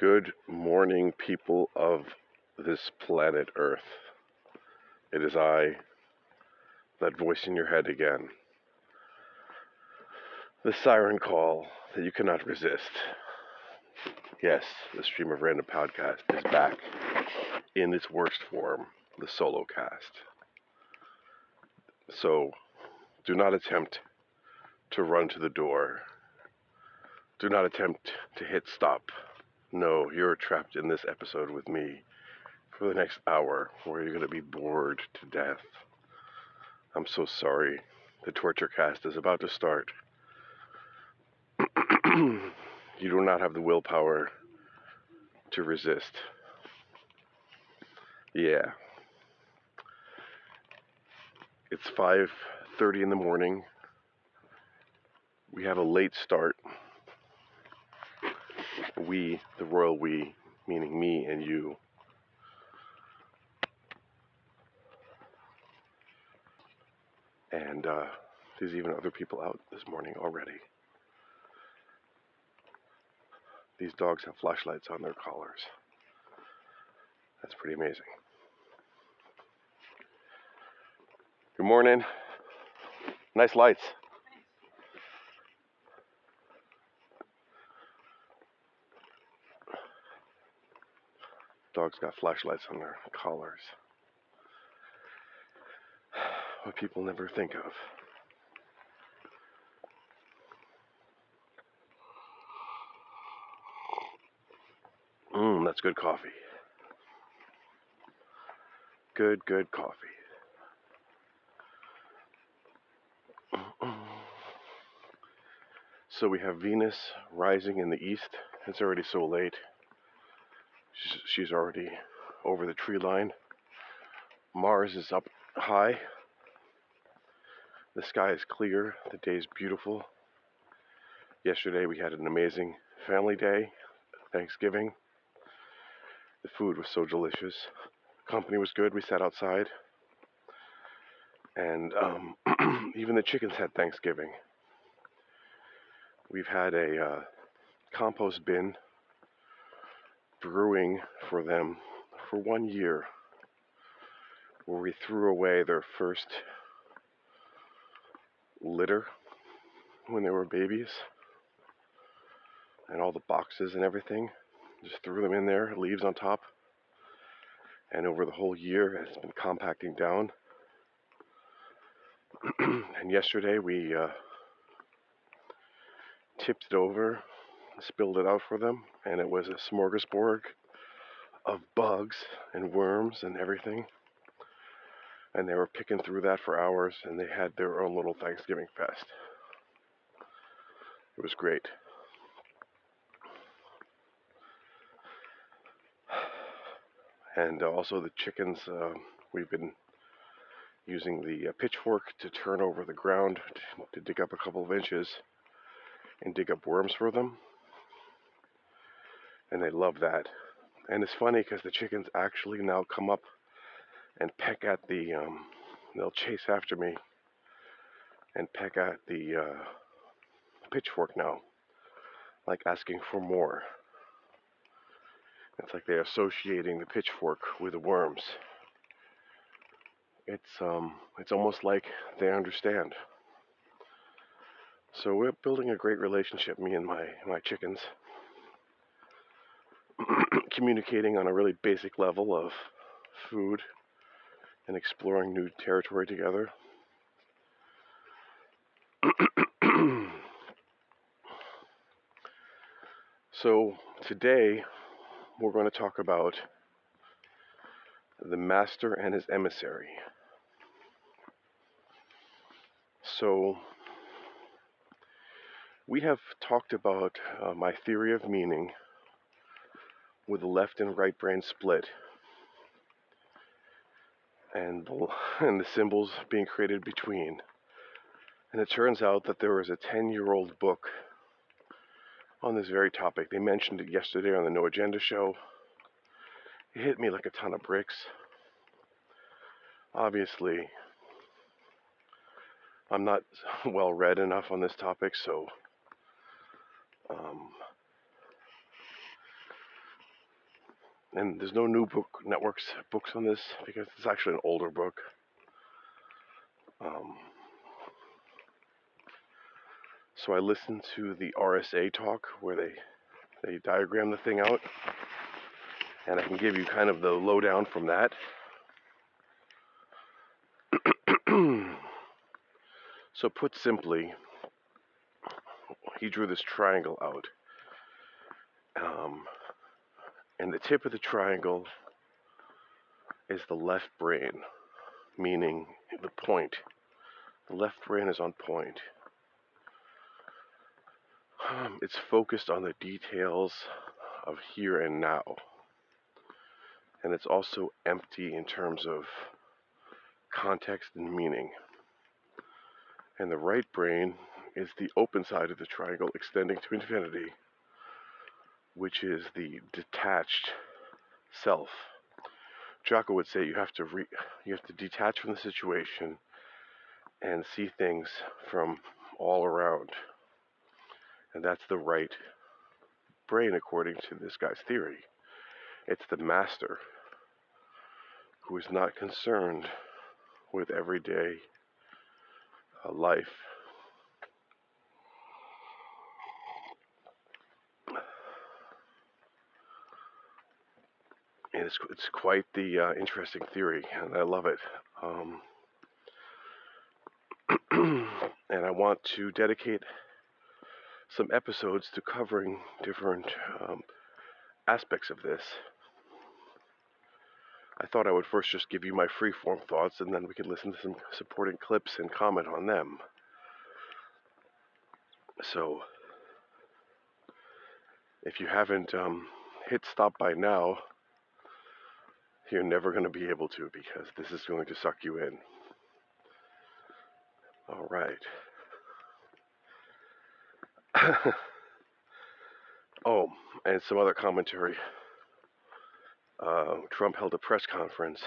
Good morning, people of this planet Earth. It is I, that voice in your head again. The siren call that you cannot resist. Yes, the Stream of Random podcast is back in its worst form, the solo cast. So do not attempt to run to the door. Do not attempt to hit stop. No, you're trapped in this episode with me for the next hour where you're going to be bored to death. I'm so sorry. The torture cast is about to start. you do not have the willpower to resist. Yeah. It's 5:30 in the morning. We have a late start. We, the royal we, meaning me and you. And uh, there's even other people out this morning already. These dogs have flashlights on their collars. That's pretty amazing. Good morning. Nice lights. Dogs got flashlights on their collars. What people never think of. Mmm, that's good coffee. Good, good coffee. So we have Venus rising in the east. It's already so late. She's, already over the tree line. Mars is up high. The sky is clear. The day is beautiful. Yesterday we had an amazing family day, Thanksgiving. The food was so delicious. Company was good. We sat outside. And um, even the chickens had Thanksgiving. We've had a uh, compost bin brewing for them for one year where we threw away their first litter when they were babies and all the boxes and everything. Just threw them in there, leaves on top. And over the whole year, it's been compacting down. and yesterday we uh, tipped it over, spilled it out for them, and it was a smorgasbord of bugs and worms and everything. And they were picking through that for hours, and they had their own little Thanksgiving fest. It was great. And also the chickens, uh, we've been using the uh, pitchfork to turn over the ground to dig up a couple of inches and dig up worms for them. And they love that. And it's funny because the chickens actually now come up and peck at the, um, they'll chase after me and peck at the uh, pitchfork now, like asking for more. It's like they're associating the pitchfork with the worms. It's um, it's almost like they understand. So we're building a great relationship, me and my my chickens, communicating on a really basic level of food and exploring new territory together. so today we're going to talk about the master and his emissary. So, we have talked about uh, my theory of meaning with the left and right brain split and the, and the symbols being created between. And it turns out that there was a 10 year old book on this very topic. They mentioned it yesterday on the No Agenda show. It hit me like a ton of bricks. Obviously, I'm not well read enough on this topic, so um, and there's no new book networks books on this because it's actually an older book. Um, so I listened to the RSA talk where they they diagram the thing out, and I can give you kind of the lowdown from that. so put simply, he drew this triangle out. Um, and the tip of the triangle is the left brain, meaning the point. The left brain is on point. Um, it's focused on the details of here and now. And it's also empty in terms of context and meaning. And the right brain is the open side of the triangle extending to infinity which is the detached self. Jocko would say you have to re- you have to detach from the situation and see things from all around. And that's the right brain according to this guy's theory. It's the master who is not concerned with everyday uh, life and it's it's quite the uh, interesting theory, and I love it. Um, and I want to dedicate some episodes to covering different um, aspects of this. I thought I would first just give you my free-form thoughts, and then we could listen to some supporting clips and comment on them. So, if you haven't um, hit stop by now, you're never going to be able to because this is going to suck you in. All right. oh, and some other commentary. Uh, Trump held a press conference,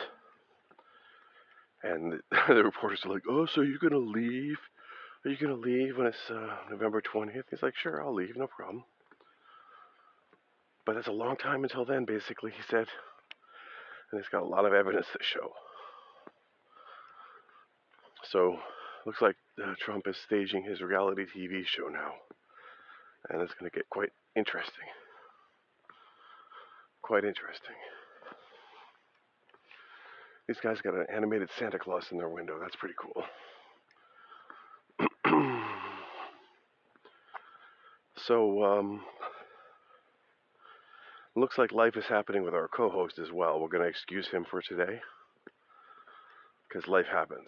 and the, reporters are like, "Oh, so you're gonna leave? Are you gonna leave when it's uh, November 20th?" He's like, "Sure, I'll leave, no problem." But that's a long time until then, basically, he said and it's got a lot of evidence to show. So, looks like uh, Trump is staging his reality TV show now, and it's going to get quite interesting. Quite interesting. These guys got an animated Santa Claus in their window. That's pretty cool. so, um, Looks like life is happening with our co host as well. We're going to excuse him for today because life happens.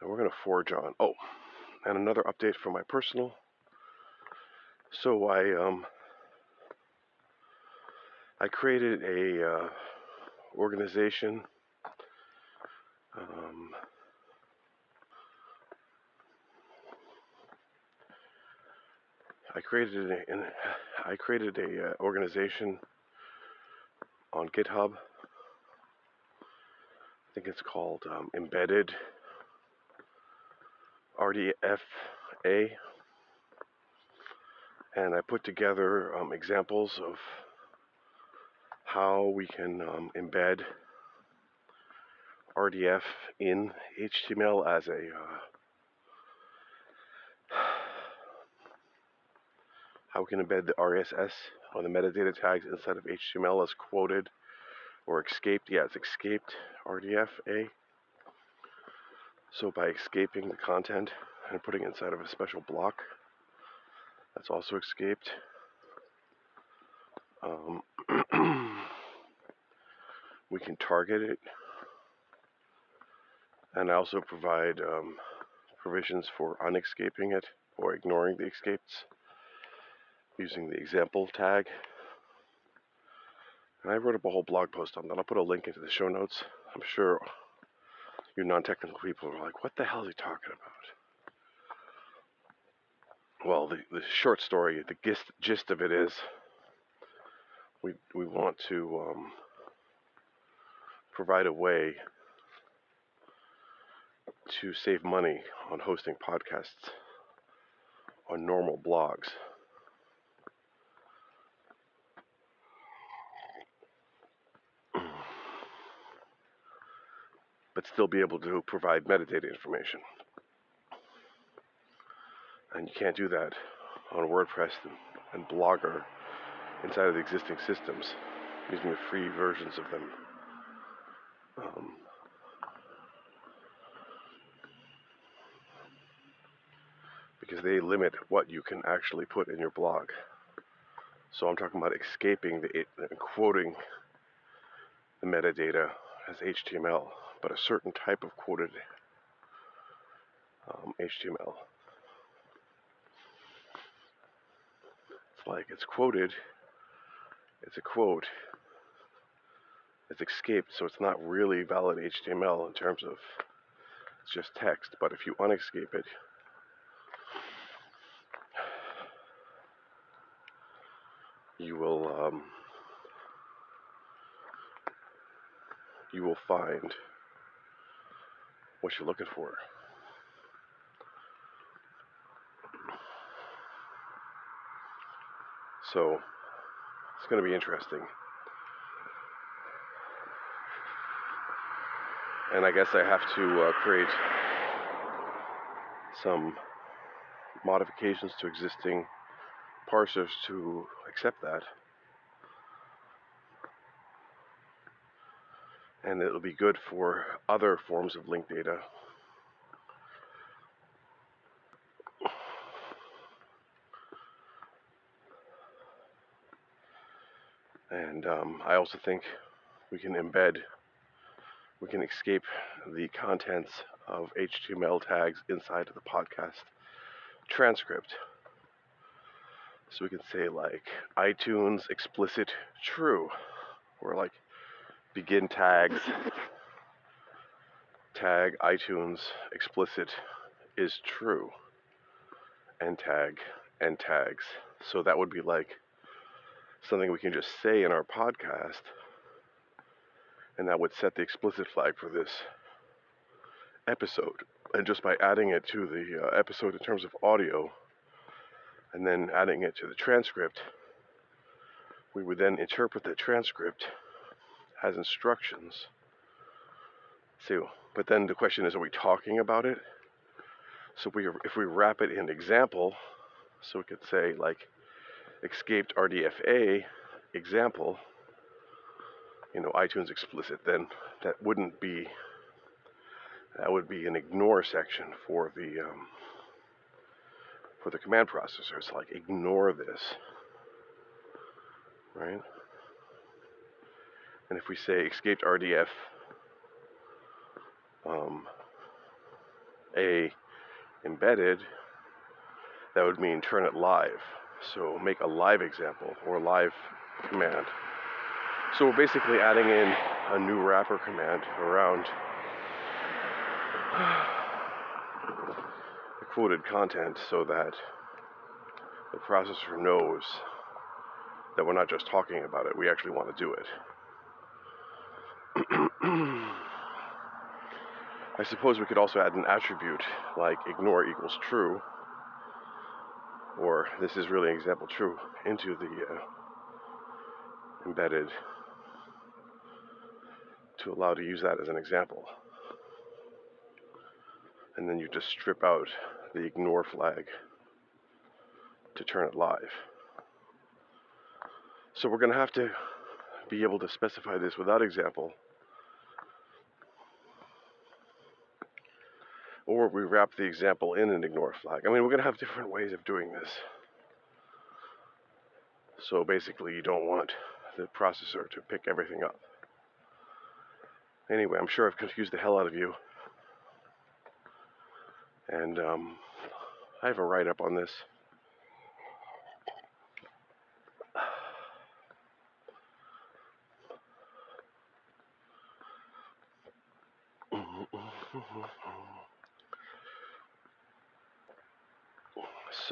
And we're going to forge on. Oh, and another update for my personal. So I um I created a uh, organization um, I created an, I created a uh, organization on GitHub. I think it's called um, Embedded RDFA, and I put together um, examples of how we can um, embed RDF in HTML as a uh, how we can embed the RSS on the metadata tags inside of HTML as quoted or escaped. Yeah, it's escaped RDFA. So by escaping the content and putting it inside of a special block, that's also escaped. Um, we can target it. And I also provide um, provisions for unescaping it or ignoring the escapes using the example tag. And I wrote up a whole blog post on that. I'll put a link into the show notes. I'm sure you non-technical people are like, what the hell is he talking about? Well, the, the short story, the gist, gist of it is we, we want to um, provide a way to save money on hosting podcasts on normal blogs. But still be able to provide metadata information. And you can't do that on WordPress and Blogger inside of the existing systems using the free versions of them. Um, because they limit what you can actually put in your blog. So I'm talking about escaping the quoting the metadata as HTML, but a certain type of quoted um, HTML. It's like it's quoted, it's a quote, it's escaped, so it's not really valid HTML in terms of it's just text. But if you unescape it, you will um, you will find what you're looking for. So it's going to be interesting. And I guess I have to uh, create some modifications to existing parsers to accept that. And it'll be good for other forms of linked data. And um, I also think we can embed, we can escape the contents of HTML tags inside of the podcast transcript. So we can say like iTunes explicit true, or like begin tags, tag iTunes explicit is true, and tag, and tags. So that would be like something we can just say in our podcast, and that would set the explicit flag for this episode. And just by adding it to the uh, episode in terms of audio, and then adding it to the transcript, we would then interpret the transcript as instructions. So, but then the question is, are we talking about it? So we, if we wrap it in example, so we could say like escaped RDFA example, you know, iTunes explicit, then that wouldn't be, that would be an ignore section for the, um, for the command processor. It's like ignore this, right? And if we say escaped RDF um, A embedded, that would mean turn it live. So make a live example or live command. So we're basically adding in a new wrapper command around the quoted content so that the processor knows that we're not just talking about it, we actually want to do it. I suppose we could also add an attribute like ignore equals true, or this is really an example true, into the uh, embedded to allow to use that as an example. And then you just strip out the ignore flag to turn it live. So we're going to have to be able to specify this without example. Or we wrap the example in an ignore flag. I mean, we're going to have different ways of doing this. So basically, you don't want the processor to pick everything up. Anyway, I'm sure I've confused the hell out of you. And um, I have a write up on this.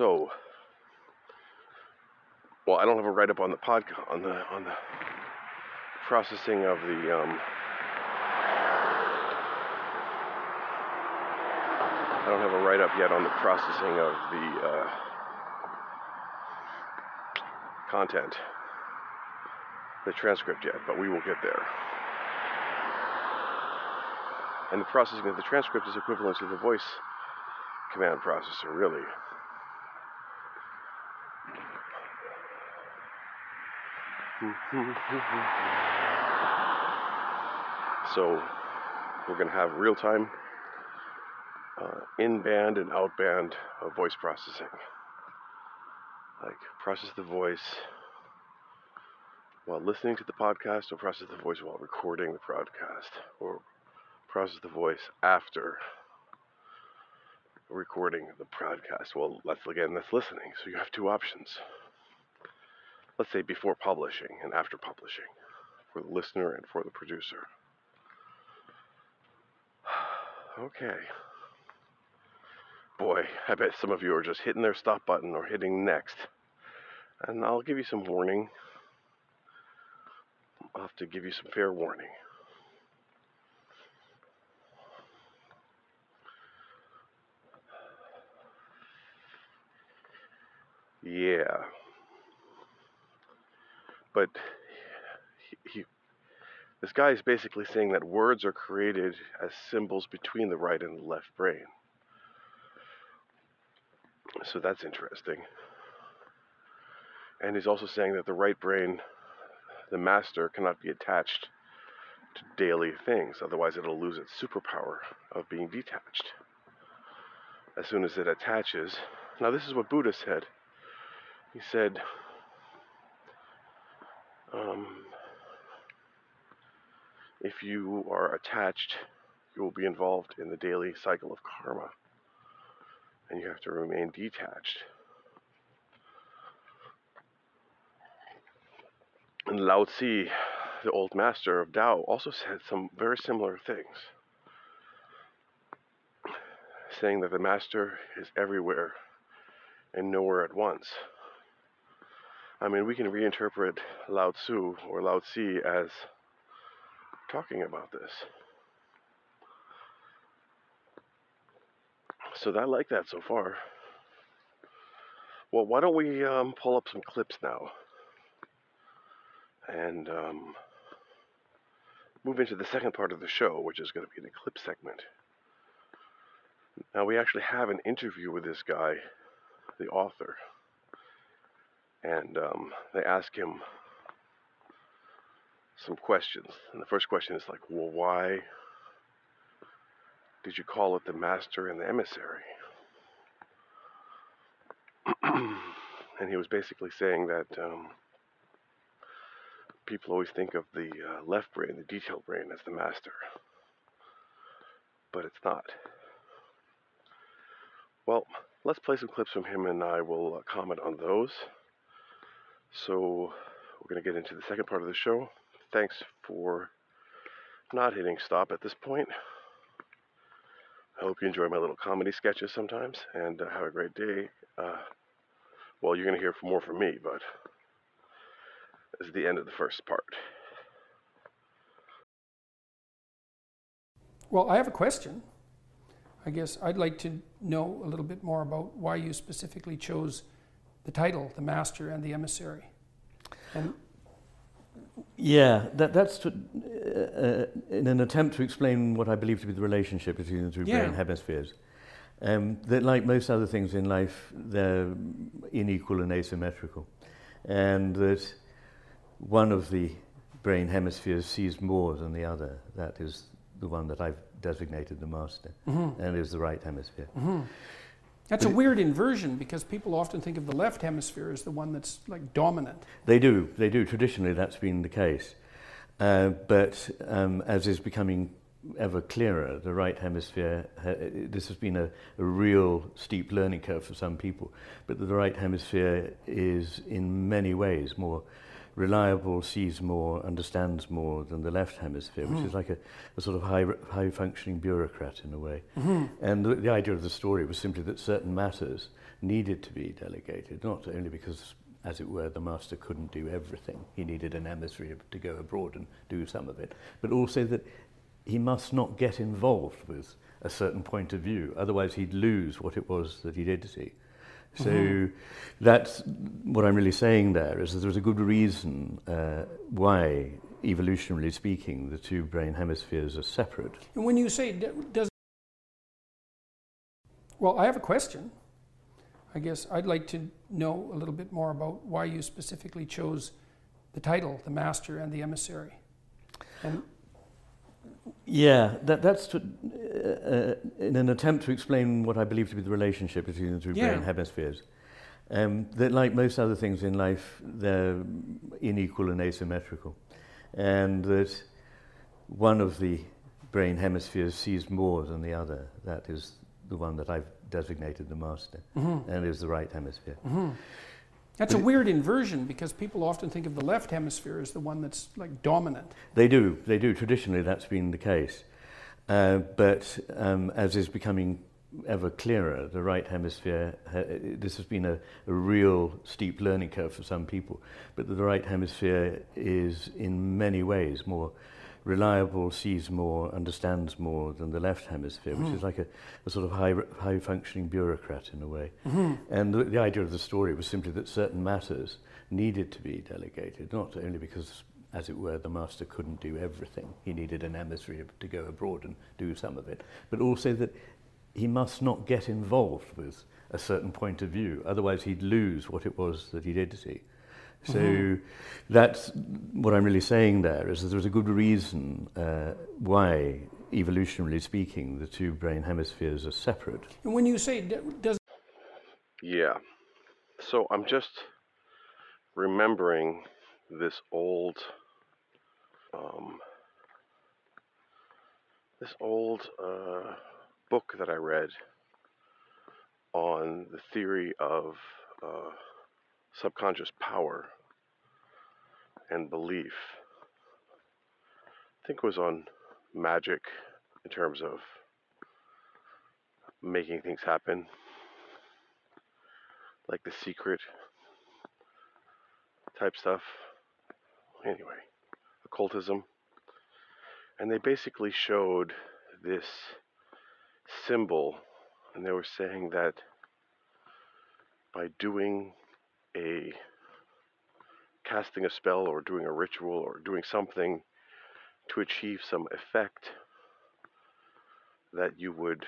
So, well, I don't have a write up on the pod on the on the processing of the um, I don't have a write up yet on the processing of the uh, content, the transcript yet, but we will get there. And the processing of the transcript is equivalent to the voice command processor, really. so we're going to have real time uh, in band and out band voice processing. Like process the voice while listening to the podcast, or process the voice while recording the podcast, or process the voice after recording the podcast. Well, that's again, that's listening. So you have two options. Let's say before publishing and after publishing for the listener and for the producer. Okay. Boy, I bet some of you are just hitting their stop button or hitting next. And I'll give you some warning. I'll have to give you some fair warning. Yeah. But he, he, this guy is basically saying that words are created as symbols between the right and the left brain. So that's interesting. And he's also saying that the right brain, the master, cannot be attached to daily things, otherwise, it'll lose its superpower of being detached. As soon as it attaches, now, this is what Buddha said he said, um, if you are attached, you will be involved in the daily cycle of karma, and you have to remain detached. And Lao Tzu, the old master of Tao, also said some very similar things, saying that the master is everywhere and nowhere at once. I mean, we can reinterpret Lao Tzu or Lao Tzu as talking about this. So I like that so far. Well, why don't we um, pull up some clips now and um, move into the second part of the show, which is going to be the clip segment. Now, we actually have an interview with this guy, the author and um, they ask him some questions. And the first question is like, well, why did you call it the master and the emissary? and he was basically saying that um, people always think of the uh, left brain, the detail brain, as the master, but it's not. Well, let's play some clips from him and I will uh, comment on those. So we're going to get into the second part of the show. Thanks for not hitting stop at this point. I hope you enjoy my little comedy sketches sometimes and uh, have a great day. Uh, well, you're going to hear more from me, but this is the end of the first part. Well, I have a question. I guess I'd like to know a little bit more about why you specifically chose the title, the master and the emissary. And yeah, that, that's to, uh, uh, in an attempt to explain what I believe to be the relationship between the two yeah. brain hemispheres. Um, that, like most other things in life, they're unequal and asymmetrical, and that one of the brain hemispheres sees more than the other. That is the one that I've designated the master, mm-hmm. and is the right hemisphere. Mm-hmm. That's a weird inversion because people often think of the left hemisphere as the one that's like dominant. They do, they do. Traditionally, that's been the case. Uh, but um, as is becoming ever clearer, the right hemisphere, ha- this has been a, a, real steep learning curve for some people, but the right hemisphere is in many ways more reliable, sees more, understands more than the left hemisphere, mm-hmm. which is like a, a sort of high, high functioning bureaucrat in a way. Mm-hmm. And the, the idea of the story was simply that certain matters needed to be delegated, not only because as it were, the master couldn't do everything. He needed an emissary to go abroad and do some of it. But also that he must not get involved with a certain point of view, otherwise he'd lose what it was that he did see. So mm-hmm. that's what I'm really saying there is that there's a good reason uh, why evolutionarily speaking, the two brain hemispheres are separate. And when you say does, well, I have a question. I guess I'd like to know a little bit more about why you specifically chose the title, the Master and the Emissary. And Yeah, that, that's to, uh, uh, in an attempt to explain what I believe to be the relationship between the two Yeah. brain hemispheres. Um, that, like most other things in life, they're unequal and asymmetrical, and that one of the brain hemispheres sees more than the other. That is the one that I've designated the master, and is the right hemisphere. That's a weird inversion because people often think of the left hemisphere as the one that's like dominant. They do, they do. Traditionally, that's been the case. Uh, but um, as is becoming ever clearer, the right hemisphere, ha- this has been a, a real steep learning curve for some people, but the right hemisphere is in many ways more reliable, sees more, understands more than the left hemisphere, which is hmm. like a, a sort of high, high functioning bureaucrat in a way. Hmm. And the, the idea of the story was simply that certain matters needed to be delegated, not only because, as it were, the master couldn't do everything, he needed an emissary to go abroad and do some of it, but also that he must not get involved with a certain point of view, otherwise, he'd lose what it was that he did see. So that's what I'm really saying there is that there's a good reason uh, why, evolutionarily speaking, the two brain hemispheres are separate. And when you say does Yeah. So I'm just remembering this old, um, this old uh, book that I read on the theory of uh, subconscious power and belief. I think it was on magic in terms of making things happen like the secret type stuff. Anyway, occultism. And they basically showed this symbol, and they were saying that by doing a casting a spell or doing a ritual or doing something to achieve some effect, that you would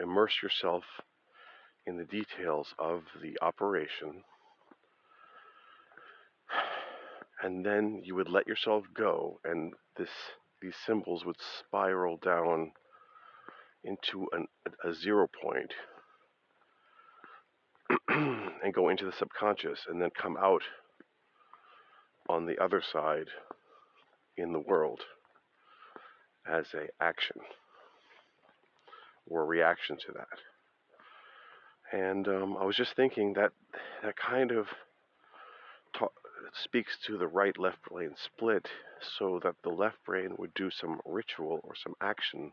immerse yourself in the details of the operation. And then you would let yourself go, and this these symbols would spiral down into an, a zero point and go into the subconscious, and then come out on the other side in the world as a action or reaction to that. And um, I was just thinking that that kind of ta- speaks to the right left brain split so that the left brain would do some ritual or some action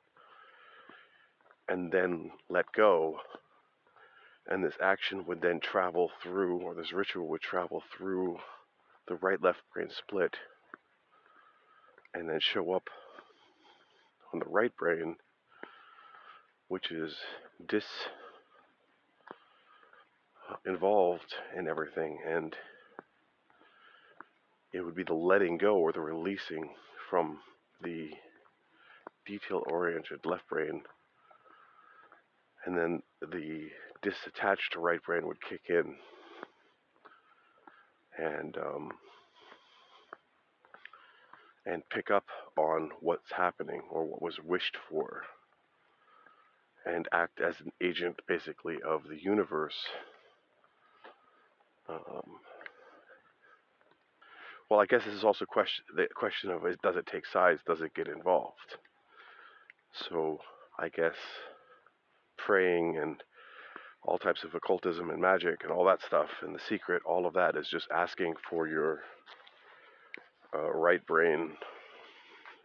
and then let go. And this action would then travel through, or this ritual would travel through the right left brain split and then show up on the right brain, which is dis uh, involved in everything. And it would be the letting go or the releasing from the detail oriented left brain. And then the disattached to right brain would kick in and um, and pick up on what's happening or what was wished for and act as an agent basically of the universe um, well, I guess this is also question the question of does it take sides? Does it get involved? So I guess praying and all types of occultism and magic and all that stuff and the secret, all of that is just asking for your uh, right brain,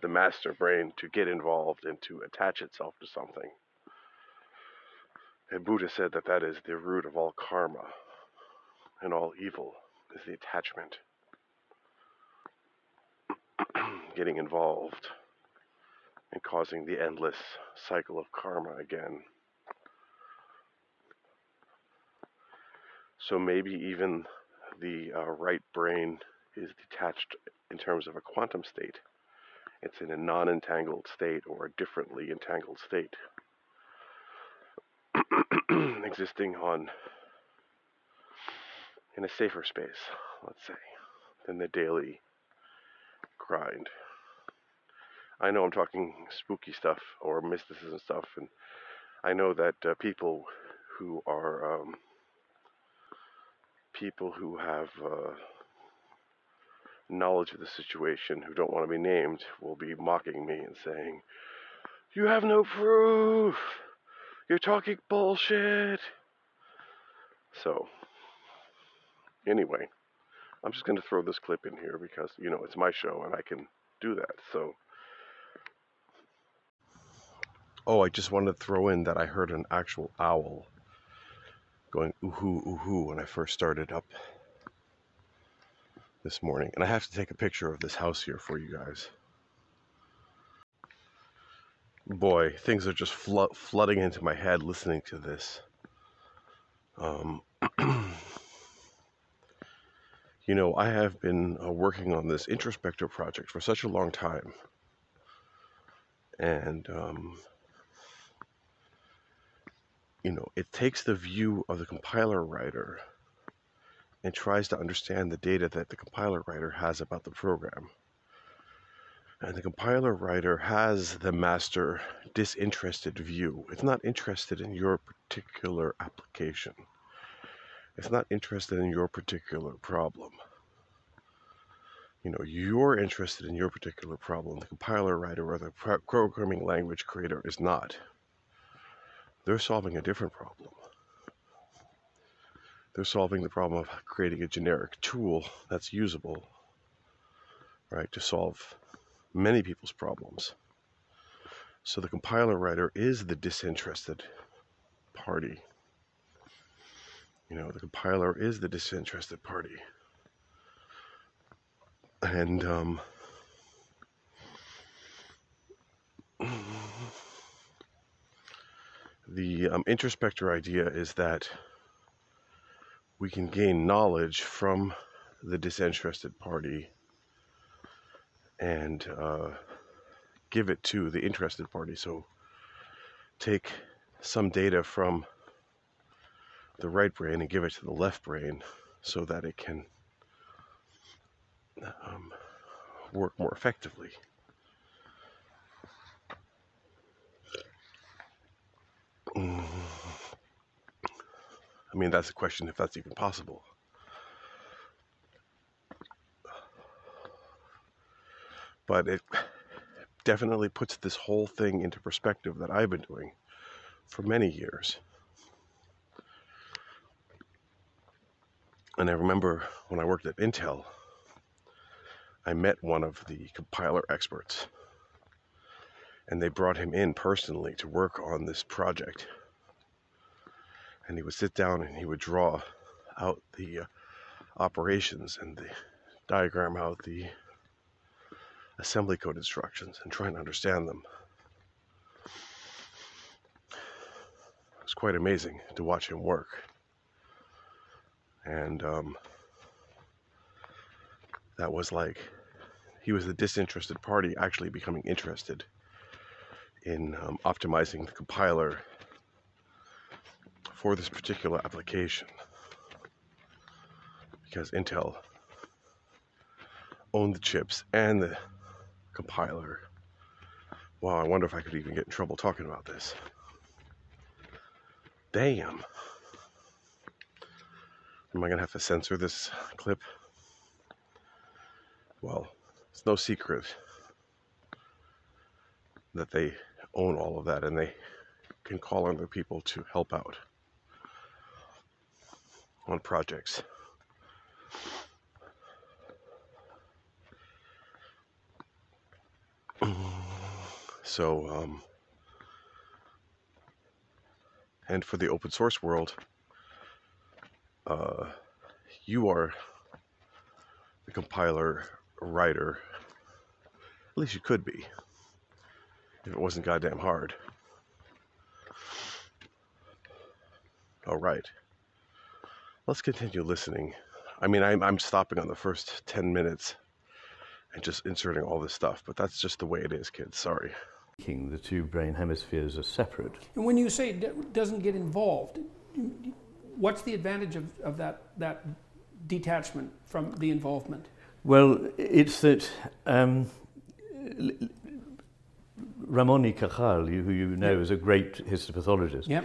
the master brain, to get involved and to attach itself to something. And Buddha said that that is the root of all karma and all evil is the attachment. Getting involved and causing the endless cycle of karma again. So maybe even the uh, right brain is detached in terms of a quantum state. It's in a non entangled state or a differently entangled state, existing on in a safer space, let's say, than the daily grind. I know I'm talking spooky stuff or mysticism stuff, and I know that uh, people who are um, people who have uh, knowledge of the situation who don't want to be named will be mocking me and saying, You have no proof! You're talking bullshit! So, anyway, I'm just going to throw this clip in here because, you know, it's my show and I can do that. So, oh, I just wanted to throw in that I heard an actual owl going ooh-hoo, ooh-hoo when I first started up this morning. And I have to take a picture of this house here for you guys. Boy, things are just flo- flooding into my head listening to this. Um, you know, I have been uh, working on this introspector project for such a long time. And um, you know, it takes the view of the compiler writer and tries to understand the data that the compiler writer has about the program. And the compiler writer has the master disinterested view. It's not interested in your particular application. It's not interested in your particular problem. You know, you're interested in your particular problem. The compiler writer or the programming language creator is not. They're solving a different problem. They're solving the problem of creating a generic tool that's usable, right, to solve many people's problems. So the compiler writer is the disinterested party. You know, the compiler is the disinterested party. And um, the um, introspector idea is that we can gain knowledge from the disinterested party and uh, give it to the interested party. So take some data from the right brain and give it to the left brain so that it can um, work more effectively. I mean, that's a question if that's even possible. But it definitely puts this whole thing into perspective that I've been doing for many years. And I remember when I worked at Intel, I met one of the compiler experts and they brought him in personally to work on this project. And he would sit down and he would draw out the uh, operations and the diagram out the assembly code instructions and try and understand them. It was quite amazing to watch him work. And um, that was like he was the disinterested party actually becoming interested in um, optimizing the compiler for this particular application because Intel owned the chips and the compiler. Wow, I wonder if I could even get in trouble talking about this. Damn. Am I going to have to censor this clip? Well, it's no secret that they own all of that and they can call on their people to help out on projects. So, um, and for the open source world, uh, you are the compiler writer. At least you could be if it wasn't goddamn hard. All right. Let's continue listening I mean, I'm, I'm stopping on the first 10 minutes and just inserting all this stuff, but that's just the way it is, kids. Sorry. The two brain hemispheres are separate. And when you say it doesn't get involved, what's the advantage of, of that, that detachment from the involvement? Well, it's that um, Ramon y Cajal, who you know is a great histopathologist, Yep.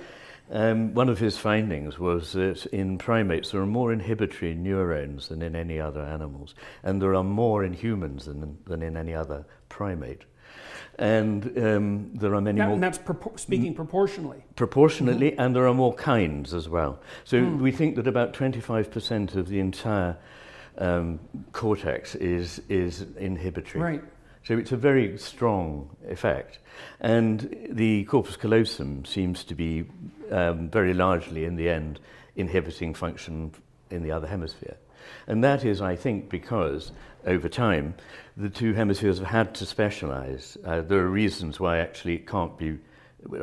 um, one of his findings was that in primates there are more inhibitory neurons than in any other animals, and there are more in humans than, than in any other primate. And um, there are many That- more and that's propor- speaking proportionally. proportionately, and there are more kinds as well. So we think that about 25% of the entire um, cortex is, is inhibitory. Right. So it's a very strong effect. And the corpus callosum seems to be um, very largely, in the end, inhibiting function in the other hemisphere. And that is, I think, because over time the two hemispheres have had to specialize. Uh, there are reasons why actually it can't be.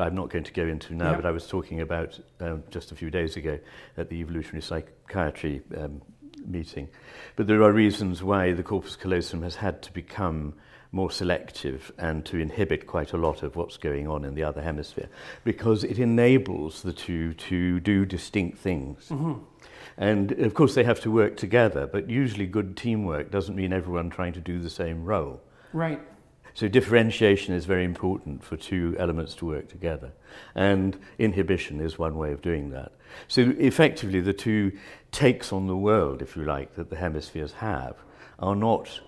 I'm not going to go into now, Yeah. but I was talking about um, just a few days ago at the evolutionary psychiatry um, meeting. But there are reasons why the corpus callosum has had to become more selective and to inhibit quite a lot of what's going on in the other hemisphere because it enables the two to do distinct things. Mm-hmm. And of course, they have to work together, but usually good teamwork doesn't mean everyone trying to do the same role. Right. So differentiation is very important for two elements to work together. And inhibition is one way of doing that. So effectively, the two takes on the world, if you like, that the hemispheres have are not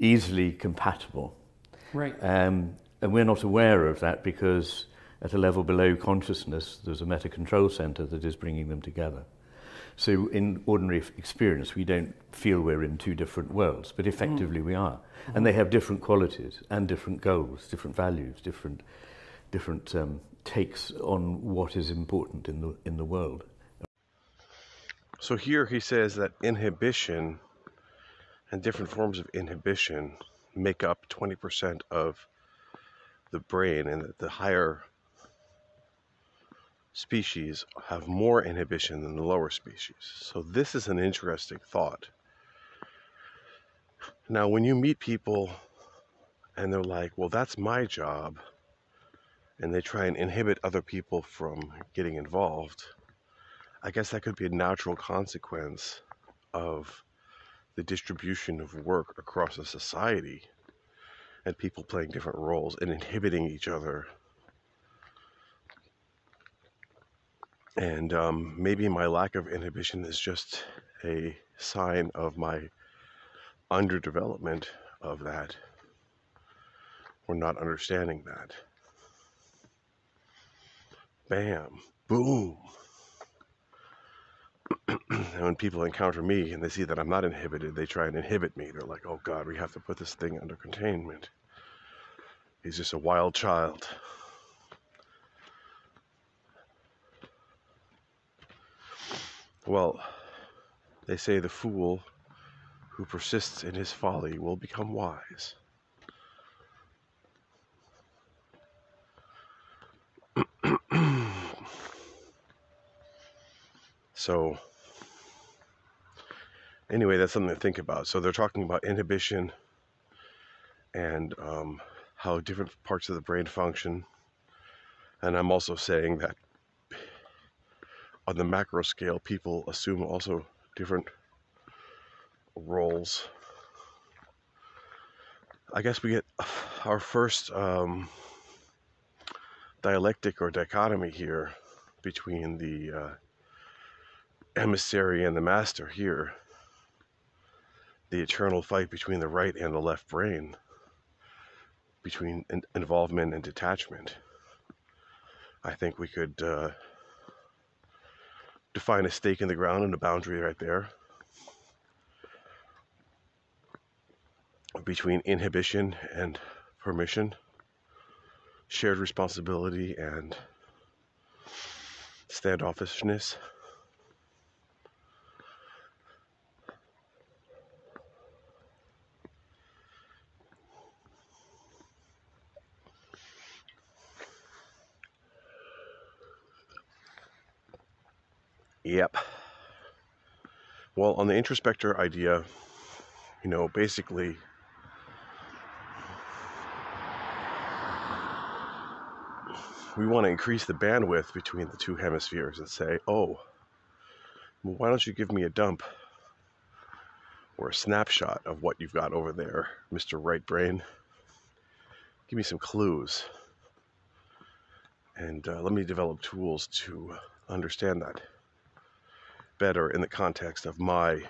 easily compatible. Right. Um, and we're not aware of that because at a level below consciousness, there's a meta control center that is bringing them together. So in ordinary experience, we don't feel we're in two different worlds, but effectively we are. And they have different qualities and different goals, different values, different, different um, takes on what is important in the, in the world. So here he says that inhibition and different forms of inhibition make up 20% of the brain, and the higher species have more inhibition than the lower species. So this is an interesting thought. Now, when you meet people and they're like, well, that's my job, and they try and inhibit other people from getting involved, I guess that could be a natural consequence of the distribution of work across a society and people playing different roles and inhibiting each other. And um, maybe my lack of inhibition is just a sign of my underdevelopment of that or not understanding that. Bam, boom. And when people encounter me and they see that I'm not inhibited, they try and inhibit me. They're like, oh God, we have to put this thing under containment. He's just a wild child. Well, they say the fool who persists in his folly will become wise. So, anyway, that's something to think about. So, they're talking about inhibition and um, how different parts of the brain function. And I'm also saying that on the macro scale, people assume also different roles. I guess we get our first um, dialectic or dichotomy here between the uh, emissary and the master here. The eternal fight between the right and the left brain, between in- involvement and detachment. I think we could uh, define a stake in the ground and a boundary right there between inhibition and permission, shared responsibility and standoffishness. Yep. Well, on the introspector idea, you know, basically, we want to increase the bandwidth between the two hemispheres and say, oh, well, why don't you give me a dump or a snapshot of what you've got over there, Mr. Right Brain? Give me some clues. And uh, let me develop tools to understand that better in the context of my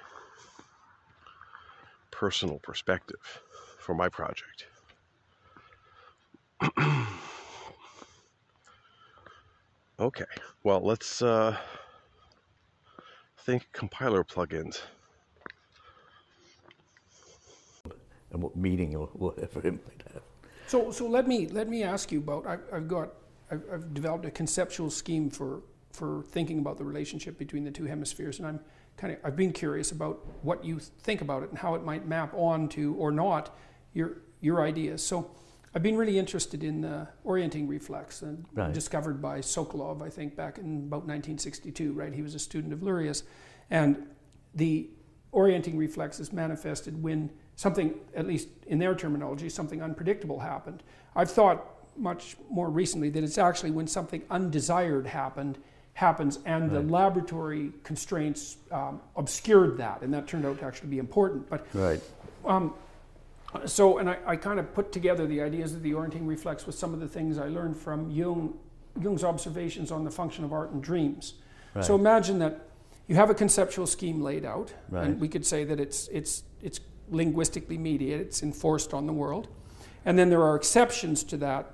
personal perspective for my project. okay, well, let's uh, think compiler plugins. and what meaning or whatever it might have. So, so let me let me ask you about. I've, I've got I've, I've developed a conceptual scheme for for thinking about the relationship between the two hemispheres, and I'm kind of I've been curious about what you think about it and how it might map on to or not your your ideas. So, I've been really interested in the orienting reflex, and Right. discovered by Sokolov, I think, back in about 1962. Right, he was a student of Luria's, and the orienting reflex is manifested when something, at least in their terminology, something unpredictable happened. I've thought much more recently that it's actually when something undesired happened happens and the laboratory constraints um, obscured that and that turned out to actually be important but Right. so, and I, I kind of put together the ideas of the orienting reflex with some of the things I learned from Jung, Jung's observations on the function of art and dreams. So imagine that you have a conceptual scheme laid out, Right. and we could say that it's, it's, it's linguistically mediated, it's enforced on the world. And then there are exceptions to that,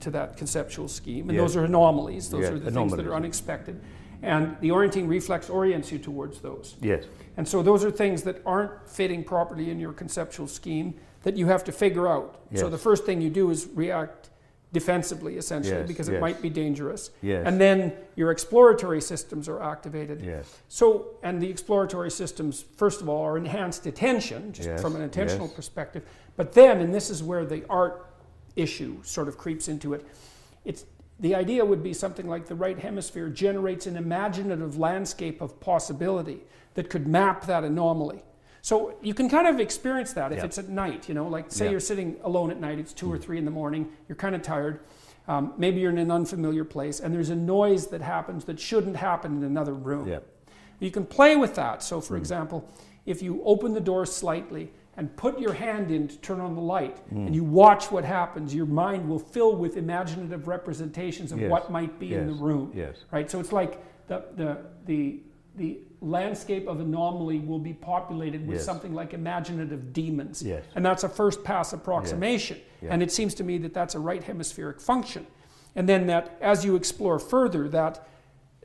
to that conceptual scheme, and Yes. those are anomalies. Those Yeah, are the things that are unexpected. And the orienting reflex orients you towards those. Yes. And so those are things that aren't fitting properly in your conceptual scheme that you have to figure out. Yes. So the first thing you do is react defensively, essentially, Yes, because it might be dangerous. Yes. And then your exploratory systems are activated. Yes. So, and the exploratory systems, first of all, are enhanced attention, just Yes, from an intentional yes. perspective. But then, and this is where the art issue sort of creeps into it, it's the idea would be something like the right hemisphere generates an imaginative landscape of possibility that could map that anomaly. So you can kind of experience that if Yeah. it's at night, you know, like say Yeah. you're sitting alone at night, it's two or three in the morning, you're kind of tired. Um, maybe you're in an unfamiliar place and there's a noise that happens that shouldn't happen in another room. Yeah. You can play with that. So, for example, if you open the door slightly and put your hand in to turn on the light hmm. and you watch what happens, your mind will fill with imaginative representations of Yes. what might be in the room. Yes. Right? So it's like the, the, the, the landscape of anomaly will be populated with Yes. something like imaginative demons. Yes. And that's a first pass approximation. And it seems to me that that's a right hemispheric function. And then that as you explore further, that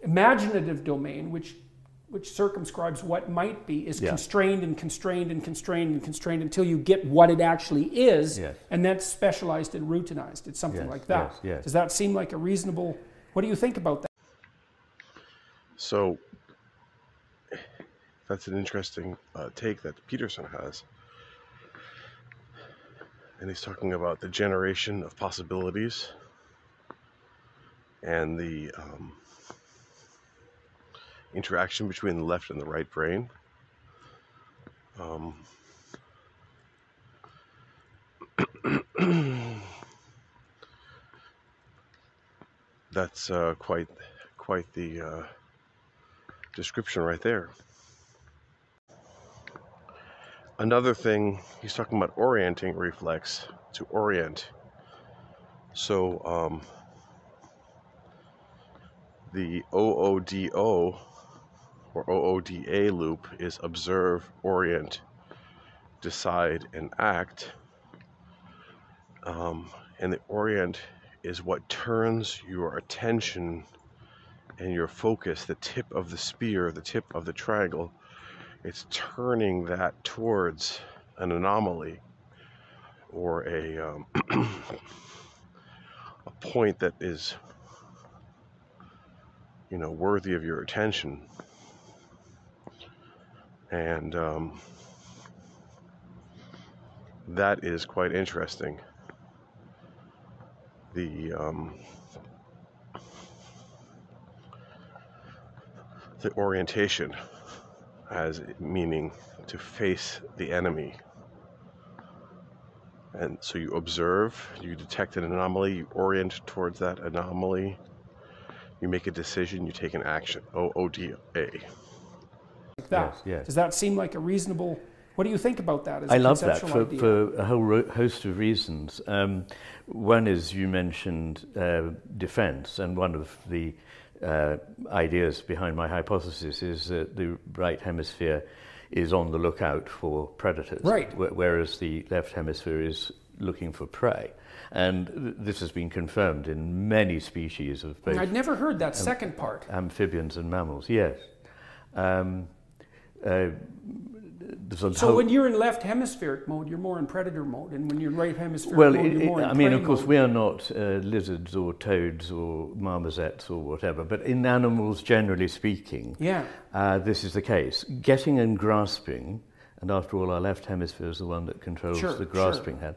imaginative domain, which which circumscribes what might be, is Yeah. constrained and constrained and constrained and constrained until you get what it actually is, Yes. and that's specialized and routinized. It's something Yes, like that. yes, yes. Does that seem like a reasonable? What do you think about that? So that's an interesting uh, take that Peterson has. And he's talking about the generation of possibilities and the um, interaction between the left and the right brain. Um, that's uh, quite quite the uh, description right there. Another thing, he's talking about orienting reflex to orient. So um, the OODO or OODA loop is observe, orient, decide, and act. Um, and the orient is what turns your attention and your focus, the tip of the spear, the tip of the triangle, it's turning that towards an anomaly or a, um, a point that is, you know, worthy of your attention. And um, that is quite interesting. The um, the orientation. as meaning to face the enemy. And so you observe, you detect an anomaly, you orient towards that anomaly, you make a decision, you take an action. O O D A. That. Yes, yes. Does that seem like a reasonable? What do you think about that? As I a love that for, for a whole ro- host of reasons. Um, one is you mentioned uh, defense, and one of the uh, ideas behind my hypothesis is that the right hemisphere is on the lookout for predators, Right. wh- whereas the left hemisphere is looking for prey. And th- this has been confirmed in many species of both I'd never heard that second part. amphibians and mammals, yes. Um, uh, So when you're in left hemispheric mode, you're more in predator mode, and when you're in right hemispheric Well, mode, it, you're it- more in I mean, of course, mode. we are not uh, lizards or toads or marmosets or whatever, but in animals, generally speaking, Yeah. uh, this is the case. Getting and grasping, and after all, our left hemisphere is the one that controls Sure, the sure. grasping hand,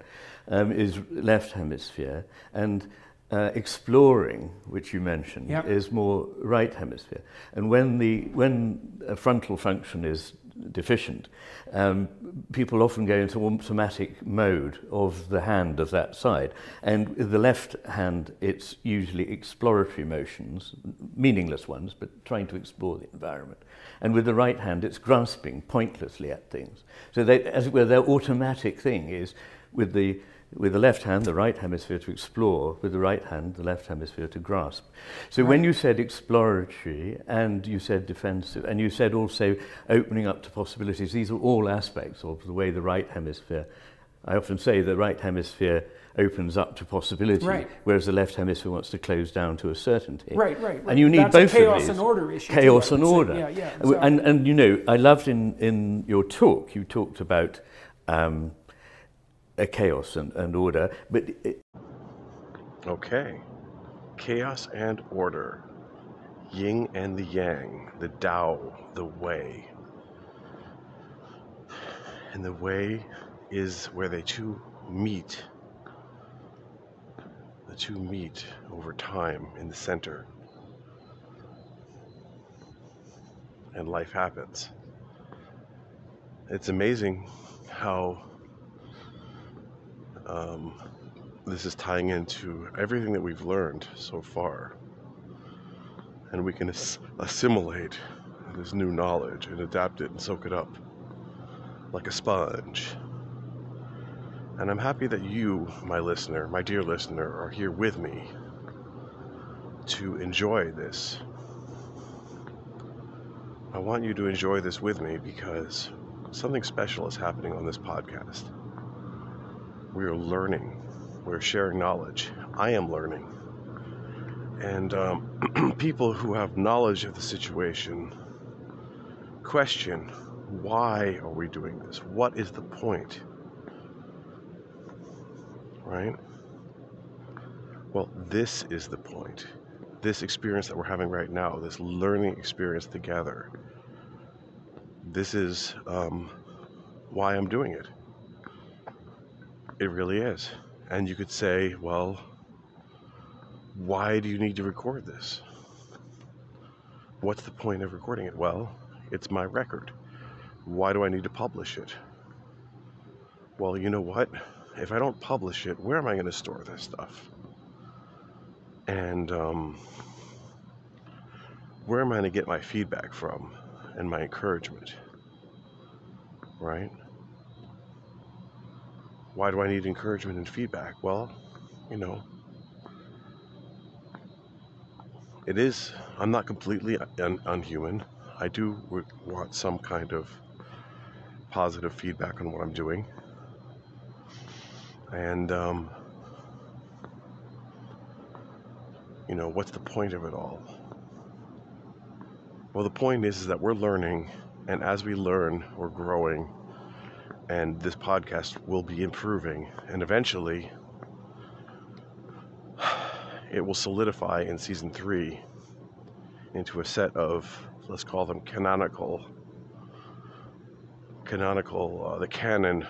um, is left hemisphere, and uh, exploring, which you mentioned, Yep. is more right hemisphere. And when the when a frontal function is deficient, um, people often go into automatic mode of the hand of that side. And with the left hand, it's usually exploratory motions, meaningless ones, but trying to explore the environment. And with the right hand, it's grasping pointlessly at things. So, they, as it were, their automatic thing is with the with the left hand, the right hemisphere to explore, with the right hand, the left hemisphere to grasp. So when you said exploratory and you said defensive, and you said also opening up to possibilities, these are all aspects of the way the right hemisphere, I often say the right hemisphere opens up to possibility, Right. whereas the left hemisphere wants to close down to a certainty. Right, right, right. And you need That's both chaos of these. and order issue Chaos and order. Yeah, yeah, And- And, and you know, I loved in, in your talk, you talked about um, a chaos and, and order, but it, Okay. Chaos and order. Yin and the yang. The Tao, the way. And the way is where they two meet. The two meet over time in the center. And life happens. It's amazing how um, this is tying into everything that we've learned so far. And we can as- assimilate this new knowledge and adapt it and soak it up like a sponge. And I'm happy that you, my listener, my dear listener, are here with me to enjoy this. I want you to enjoy this with me because something special is happening on this podcast. We are learning we're sharing knowledge. I am learning. And um, people who have knowledge of the situation question why are we doing this? What is the point? Right? Well, this is the point. This experience that we're having right now, this learning experience together, this is um, why I'm doing it. It really is. And you could say, well, why do you need to record this? What's the point of recording it? Well, it's my record. Why do I need to publish it? Well, you know what? If I don't publish it, where am I going to store this stuff? And um, where am I going to get my feedback from and my encouragement? Right? Why do I need encouragement and feedback? Well, you know, it is, I'm not completely un- unhuman. I do want some kind of positive feedback on what I'm doing. And, um, you know, what's the point of it all? Well, the point is, is that we're learning, and as we learn, we're growing and this podcast will be improving and eventually it will solidify in season three into a set of let's call them canonical canonical uh, the canon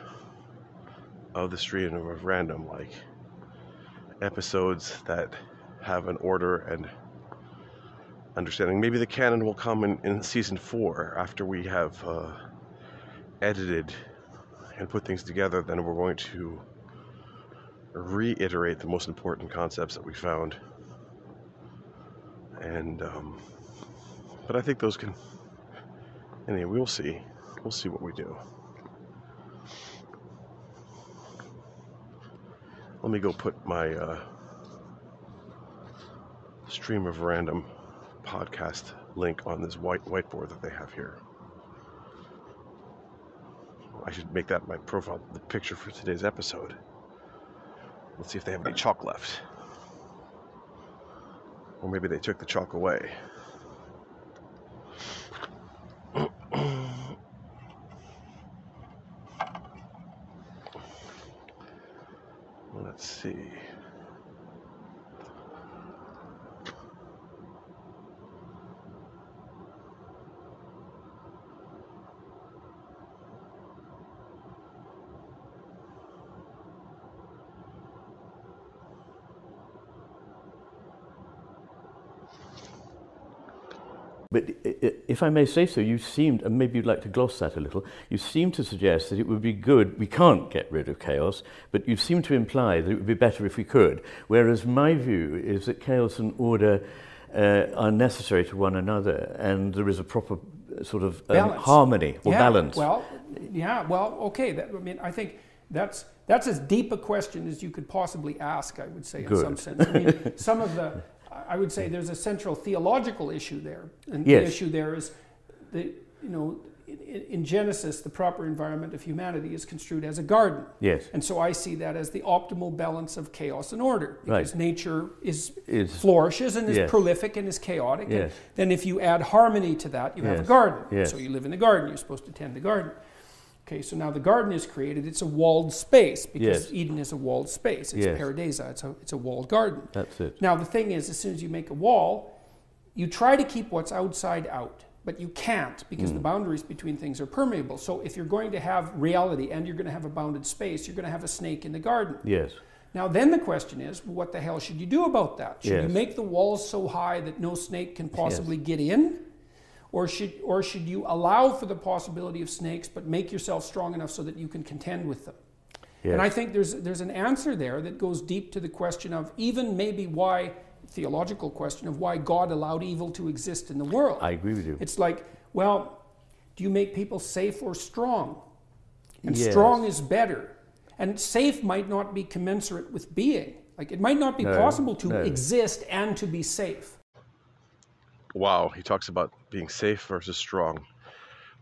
of the stream of random like episodes that have an order and understanding. Maybe the canon will come in, in season four after we have uh, edited and put things together. Then we're going to reiterate the most important concepts that we found. And, um, but I think those can, anyway, we'll see. We'll see what we do. Let me go put my uh, stream of random podcast link on this white whiteboard that they have here. I should make that my profile the picture for today's episode. Let's see if they have any chalk left. Or maybe they took the chalk away. Let's see. But if I may say so, you seemed, and maybe you'd like to gloss that a little, you seem to suggest that it would be good, we can't get rid of chaos, but you seem to imply that it would be better if we could. Whereas my view is that chaos and order uh, are necessary to one another, and there is a proper sort of um, harmony or yeah, balance. Well, yeah, well, okay. That, I mean, I think that's that's as deep a question as you could possibly ask. I would say, in Good. some sense. I mean, some of the I would say there's a central theological issue there, and yes. the issue there is the you know in, Genesis the proper environment of humanity is construed as a garden. Yes. And so I see that as the optimal balance of chaos and order, because right. nature is, is, flourishes and is yes. prolific and is chaotic. Yes. And then if you add harmony to that, you yes. have a garden. Yes. So you live in the garden. You're supposed to tend the garden. Okay, so now the garden is created. It's a walled space because yes. Eden is a walled space. It's yes. paradisa. It's a, it's a walled garden. That's it. Now, the thing is, as soon as you make a wall, you try to keep what's outside out, but you can't because mm. the boundaries between things are permeable. So, if you're going to have reality and you're going to have a bounded space, you're going to have a snake in the garden. Yes. Now, then the question is, what the hell should you do about that? Should yes. you make the walls so high that no snake can possibly yes. get in? Or should, or should you allow for the possibility of snakes, but make yourself strong enough so that you can contend with them? Yes. And I think there's, there's an answer there that goes deep to the question of even maybe why, theological question of why God allowed evil to exist in the world. I agree with you. It's like, well, do you make people safe or strong? And yes. strong is better. And safe might not be commensurate with being. Like it might not be no, possible to no. exist and to be safe. Wow, he talks about being safe versus strong.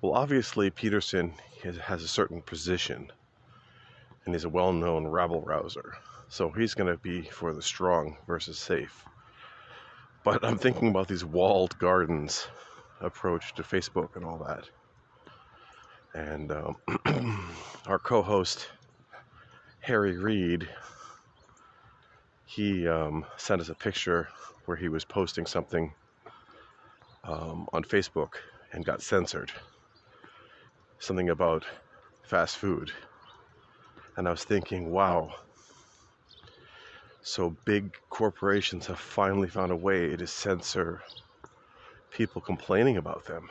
Well, obviously, Peterson has a certain position and he's a well known rabble rouser. So he's going to be for the strong versus safe. But I'm thinking about these walled gardens approach to Facebook and all that. And um, our co host, Harry Reid, he um, sent us a picture where he was posting something um, on Facebook and got censored. Something about fast food. And I was thinking, wow. So big corporations have finally found a way to censor people complaining about them.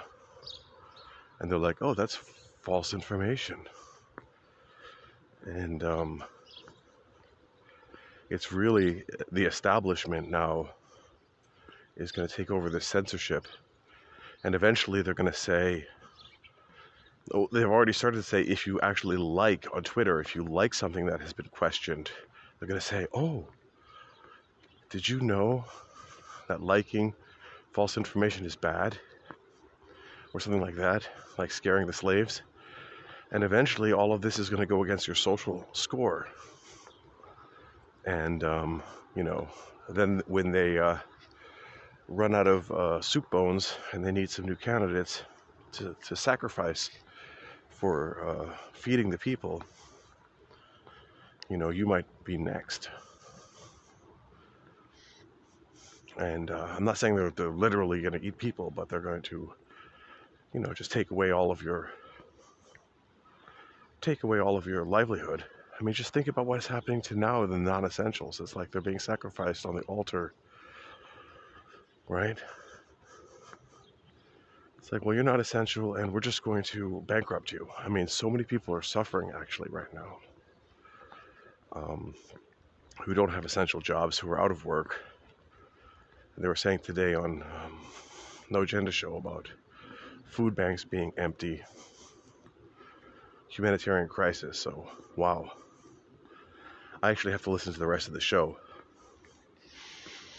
And they're like, oh, that's false information. And um, it's really the establishment now is going to take over the censorship. And eventually they're going to say, oh, they've already started to say, if you actually like on Twitter, if you like something that has been questioned, they're going to say, oh, did you know that liking false information is bad? Or something like that, like scaring the slaves. And eventually all of this is going to go against your social score. And, um, you know, then when they, uh, run out of uh, soup bones and they need some new candidates to, to sacrifice for uh, feeding the people, you know, you might be next. And uh, I'm not saying they're, they're literally going to eat people, but they're going to, you know, just take away all of your, take away all of your livelihood. I mean, just think about what's happening to now the non-essentials. It's like they're being sacrificed on the altar right? It's like, well, you're not essential, and we're just going to bankrupt you. I mean, so many people are suffering actually right now um, who don't have essential jobs, who are out of work. And they were saying today on um, No Agenda Show about food banks being empty, humanitarian crisis. So, wow. I actually have to listen to the rest of the show.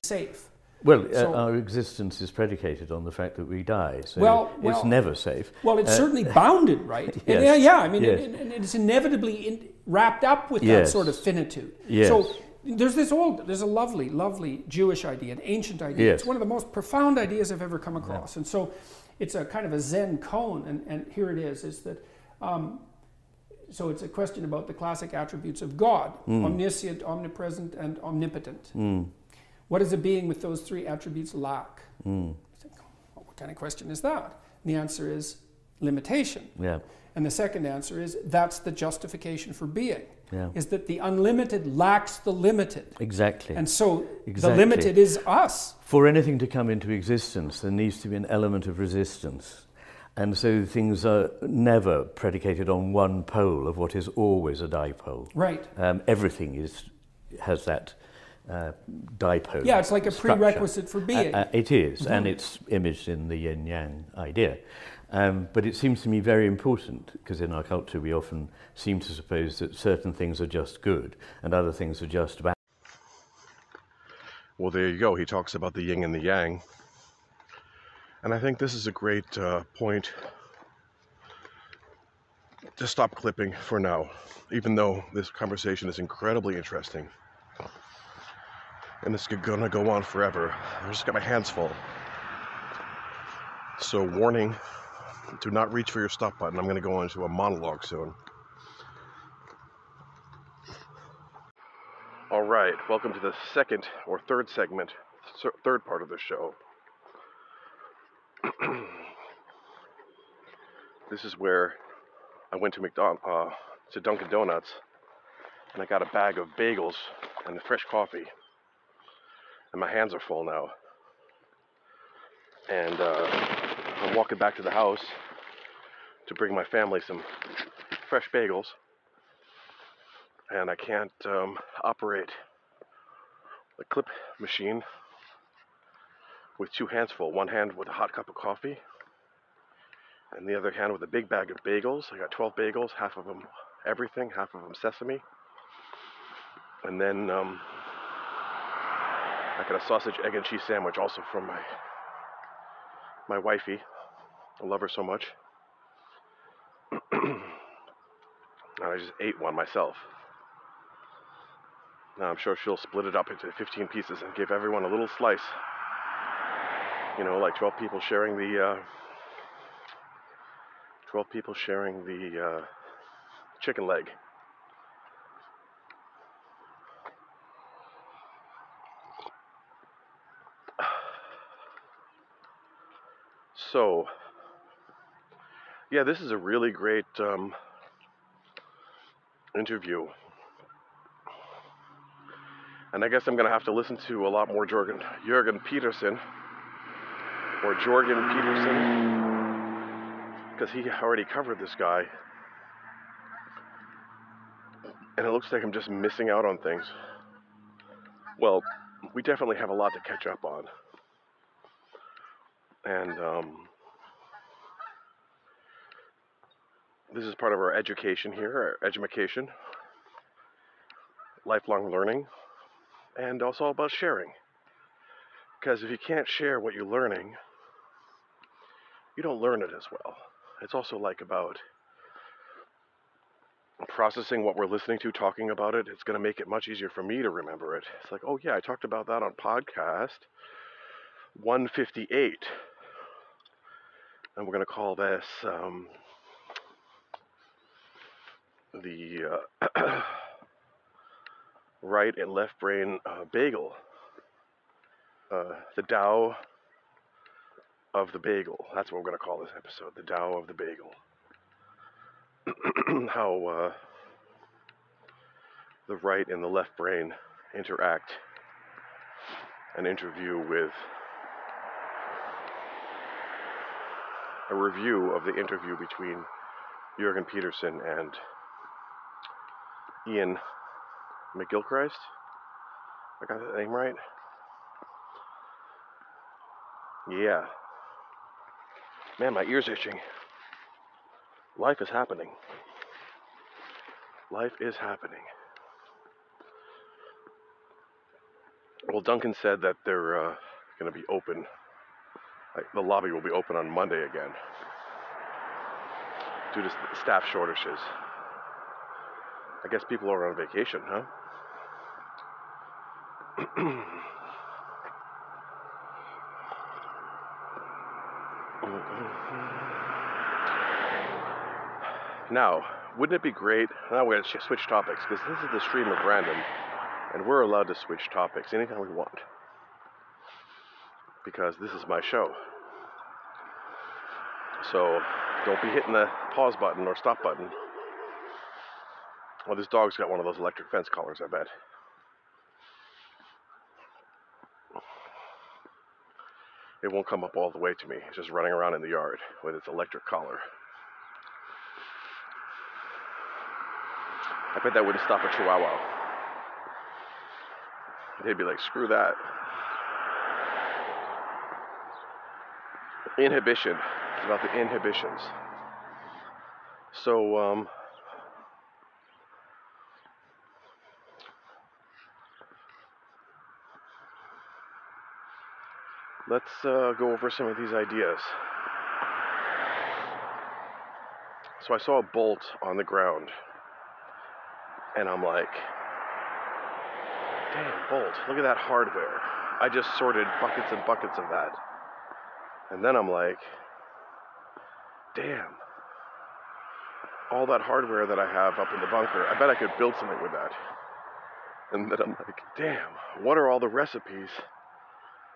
Safe. Well, uh, our existence is predicated on the fact that we die, so Well- it's well- never safe. Well, it's Uh, certainly bounded, right? And Yes. yeah, yeah. I mean, Yes. and, and it's inevitably in, wrapped up with that sort of finitude. Yes. So there's this old, there's a lovely, lovely Jewish idea, an ancient idea. Yes. It's one of the most profound ideas I've ever come across. And so it's a kind of a Zen koan, and, and here it is: is that. Um, so it's a question about the classic attributes of God: omniscient, omnipresent, and omnipotent. What does a being with those three attributes lack? You think, well, what kind of question is that? And the answer is limitation. Yeah, And the second answer is that's the justification for being. Yeah. Is that the unlimited lacks the limited. exactly. And so the limited is us. For anything to come into existence, there needs to be an element of resistance. And so things are never predicated on one pole of what is always a dipole. Right. Um, everything is, has that uh, dipole. Yeah, it's like a structure. prerequisite for being. Uh, uh, it is, and it's imaged in the yin yang idea. Um, but it seems to me very important because in our culture we often seem to suppose that certain things are just good and other things are just bad. Well, there you go. He talks about the yin and the yang. And I think this is a great uh, point to stop clipping for now, even though this conversation is incredibly interesting. And it's going to go on forever. I just got my hands full. So, warning do not reach for your stop button. I'm to go into a monologue soon. All right, welcome to the second or third segment, third part of the show. this is where I went to uh, to Dunkin' Donuts, and I got a bag of bagels and fresh coffee, and my hands are full now. And uh, I'm walking back to the house to bring my family some fresh bagels and I can't um, operate the clip machine with two hands full. One hand with a hot cup of coffee, and the other hand with a big bag of bagels. I got 12 bagels, half of them everything, half of them sesame. And then um, I got a sausage, egg, and cheese sandwich also from my my wifey. I love her so much. and I just ate one myself. Now I'm sure she'll split it up into 15 pieces and give everyone a little slice. You know, like 12 people sharing the uh, 12 people sharing the uh, chicken leg. So, yeah, this is a really great um, interview. And I guess I'm going to have to listen to a lot more Jorgen, Jurgen Peterson or Jorgen Peterson because he already covered this guy. And it looks like I'm just missing out on things. Well, we definitely have a lot to catch up on. And um, this is part of our education here, our education, lifelong learning and also about sharing. Because if you can't share what you're learning, you don't learn it as well. It's also like about processing what we're listening to, talking about it. It's going to make it much easier for me to remember it. It's like, oh, yeah, I talked about that on podcast 158. And we're going to call this um, the. Uh, right and left brain uh, bagel. Uh, the Tao of the bagel. That's what we're going to call this episode. The Tao of the bagel. How uh, the right and the left brain interact. An interview with a review of the interview between Jurgen Peterson and Iain McGilchrist. I got that name right? Yeah. Man, my ear's itching. Life is happening. Life is happening. Well, Dunkin' said that they're uh, going to be open. The lobby will be open on Monday again due to staff shortages. I guess people are on vacation, huh? now, wouldn't it be great? Now we're going to switch topics because this is the stream of random, and we're allowed to switch topics anytime we want because this is my show. So don't be hitting the pause button or stop button. Well, this dog's got one of those electric fence collars, I bet. It won't come up all the way to me. It's just running around in the yard with its electric collar. I bet that wouldn't stop a chihuahua. They'd be like, screw that. Inhibition. It's about the inhibitions. So, um, let's uh, go over some of these ideas. So I saw a bolt on the ground, and I'm like, damn, bolt, look at that hardware. I just sorted buckets and buckets of that. And then I'm like, damn, all that hardware that I have up in the bunker, I bet I could build something with that. And then I'm like, damn, what are all the recipes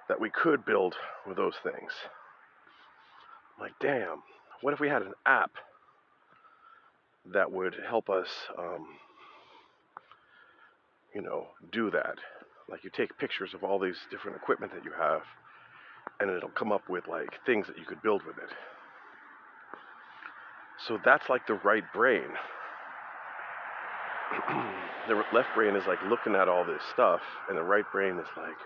that we could build with those things? I'm like, damn, what if we had an app that would help us, um, you know, do that? Like you take pictures of all these different equipment that you have, and it'll come up with like things that you could build with it. So that's like the right brain. the left brain is like looking at all this stuff, and the right brain is like,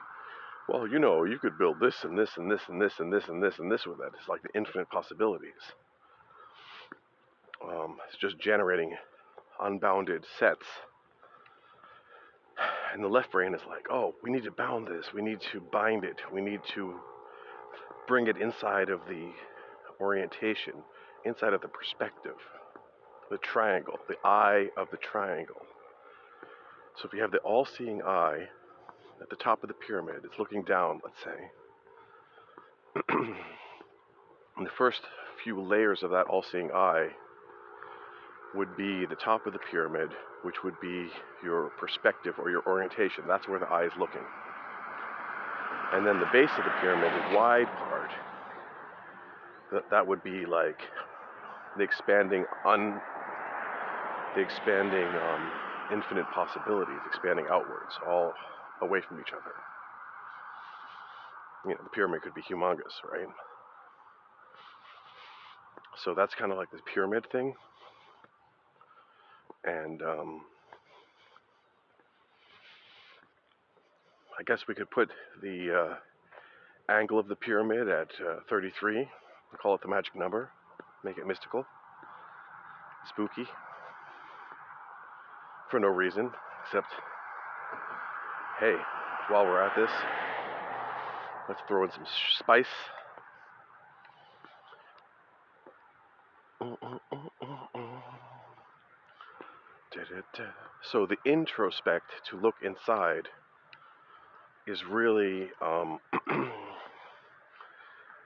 well, you know, you could build this and this and this and this and this and this and this with it. It's like the infinite possibilities. Um, it's just generating unbounded sets. And the left brain is like, oh, we need to bound this. We need to bind it. We need to bring it inside of the orientation, inside of the perspective, the triangle, the eye of the triangle. So if you have the all seeing eye at the top of the pyramid, it's looking down, let's say. and the first few layers of that all seeing eye would be the top of the pyramid, which would be your perspective or your orientation. That's where the eye is looking. And then the base of the pyramid, the wide part, that, that would be like the expanding un the expanding um, infinite possibilities, expanding outwards, all away from each other. You know, the pyramid could be humongous, right? So that's kind of like this pyramid thing. And um, I guess we could put the uh, angle of the pyramid at uh, 33, call it the magic number, make it mystical, spooky, for no reason, except, hey, while we're at this, let's throw in some spice. So the introspect to look inside is really um,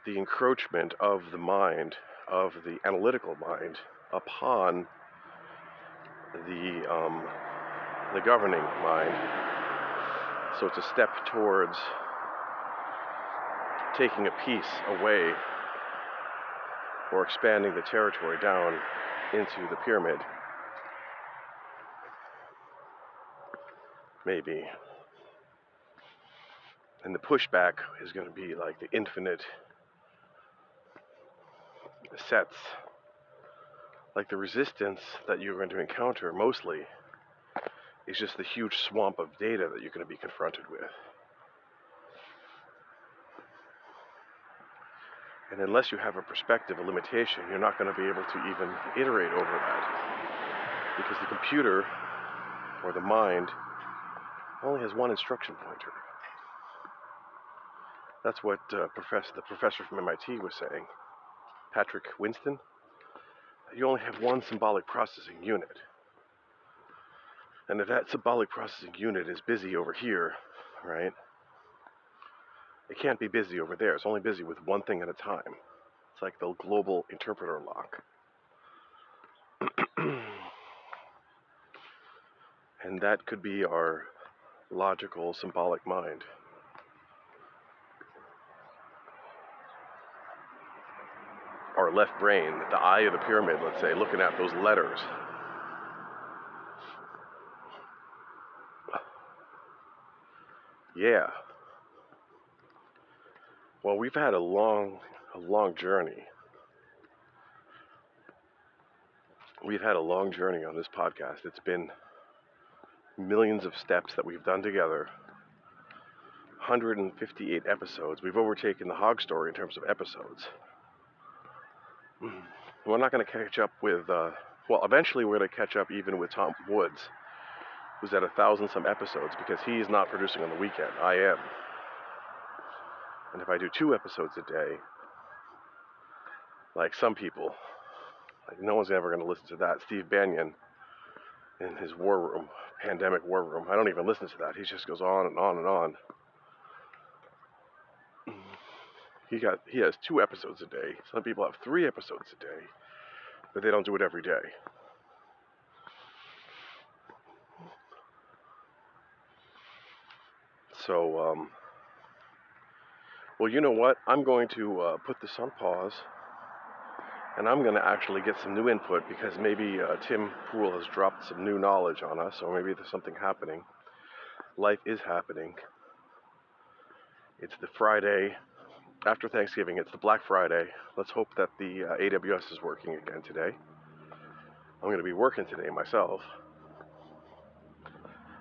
the encroachment of the mind, of the analytical mind, upon the um, the governing mind. So it's a step towards taking a piece away or expanding the territory down into the pyramid. Maybe. And the pushback is going to be like the infinite sets, like the resistance that you're going to encounter mostly is just the huge swamp of data that you're going to be confronted with. And unless you have a perspective, a limitation, you're not going to be able to even iterate over that. Because the computer or the mind only has one instruction pointer. That's what uh, the professor from MIT was saying, Patrick Winston. You only have one symbolic processing unit. And if that symbolic processing unit is busy over here, right, it can't be busy over there. It's only busy with one thing at a time. It's like the global interpreter lock. and that could be our logical, symbolic mind. Our left brain, the eye of the pyramid, let's say, looking at those letters. Yeah. Well, we've had a long, a long journey. We've had a long journey on this podcast. It's been millions of steps that we've done together. 158 episodes. We've overtaken the Hog Story in terms of episodes. We're not going to catch up with, uh, well, eventually we're going to catch up even with Tom Woods, who's at a thousand some episodes because he's not producing on the weekend. I am. And if I do two episodes a day, like some people, like no one's ever going to listen to that. Steve Bannon in his war room, pandemic war room. I don't even listen to that. He just goes on and on and on. He got he has two episodes a day. Some people have three episodes a day, but they don't do it every day. So, um, well, you know what? I'm going to uh, put this on pause, and I'm going to actually get some new input because maybe uh, Tim Pool has dropped some new knowledge on us, or maybe there's something happening. Life is happening. It's the Friday after Thanksgiving. It's the Black Friday. Let's hope that the uh, AWS is working again today. I'm going to be working today myself.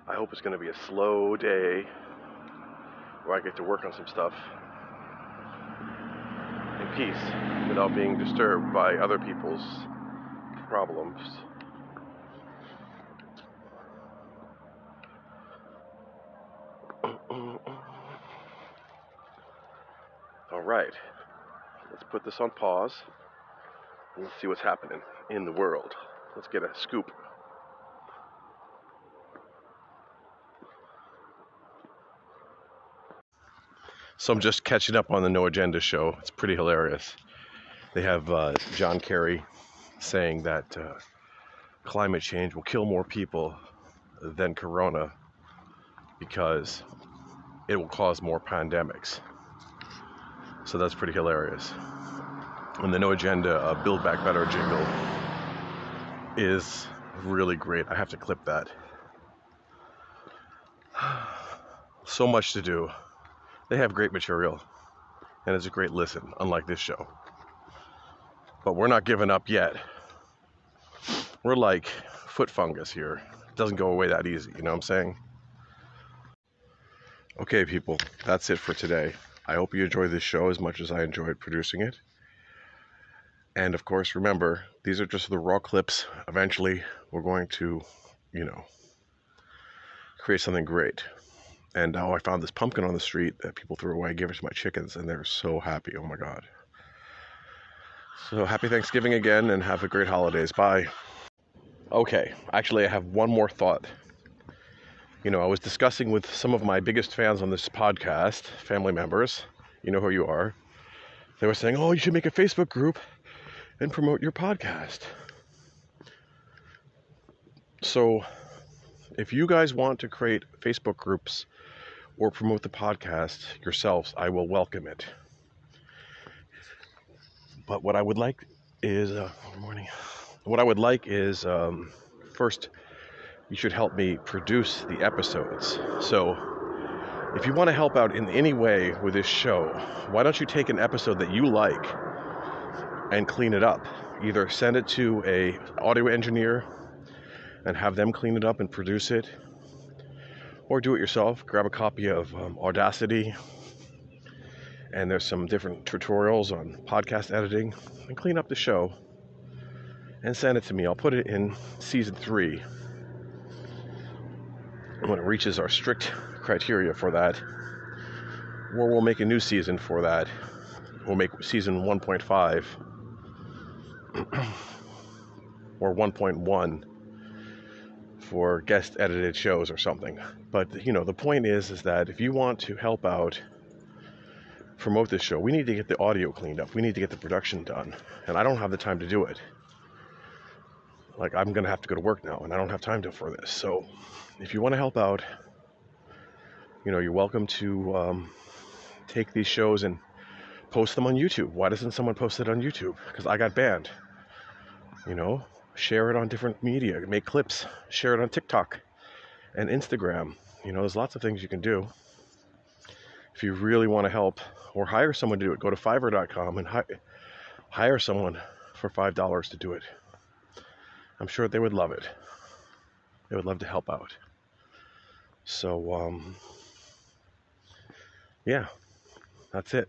I hope it's going to be a slow day where I get to work on some stuff in peace without being disturbed by other people's problems. All right, let's put this on pause and let's see what's happening in the world. Let's get a scoop. So I'm just catching up on the No Agenda show. It's pretty hilarious. They have uh, John Kerry saying that uh, climate change will kill more people than Corona because it will cause more pandemics. So that's pretty hilarious. And the No Agenda uh, Build Back Better jingle is really great. I have to clip that. So much to do. They have great material, and it's a great listen, unlike this show. But we're not giving up yet. We're like foot fungus here. It doesn't go away that easy, you know what I'm saying? Okay, people, that's it for today. I hope you enjoy this show as much as I enjoyed producing it. And of course, remember, these are just the raw clips. Eventually, we're going to, you know, create something great. And oh, I found this pumpkin on the street that people threw away. I gave it to my chickens, and they're so happy. Oh my God. So happy Thanksgiving again, and have a great holidays. Bye. Okay, actually, I have one more thought. You know, I was discussing with some of my biggest fans on this podcast, family members. You know who you are. They were saying, oh, you should make a Facebook group and promote your podcast. So, if you guys want to create Facebook groups or promote the podcast yourselves, I will welcome it. But what I would like is, uh, morning. What I would like is, um, first, you should help me produce the episodes. So, if you want to help out in any way with this show, why don't you take an episode that you like and clean it up. Either send it to a audio engineer and have them clean it up and produce it, or do it yourself. Grab a copy of um, Audacity, and there's some different tutorials on podcast editing, and clean up the show and send it to me. I'll put it in season three when it reaches our strict criteria for that, or we'll make a new season for that. We'll make season 1.5 or 1.1 for guest edited shows or something. But you know, the point is is that if you want to help out promote this show, we need to get the audio cleaned up. We need to get the production done. And I don't have the time to do it. Like I'm going to have to go to work now and I don't have time to for this. So if you want to help out, you know, you're welcome to um, take these shows and post them on YouTube. Why doesn't someone post it on YouTube? Because I got banned. You know, share it on different media, make clips, share it on TikTok and Instagram. You know, there's lots of things you can do. If you really want to help or hire someone to do it, go to fiverr.com and hi- hire someone for $5 to do it. I'm sure they would love it. They would love to help out. So, um, yeah, that's it.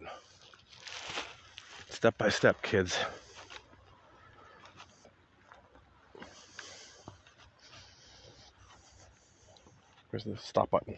Step by step, kids. Where's the stop button?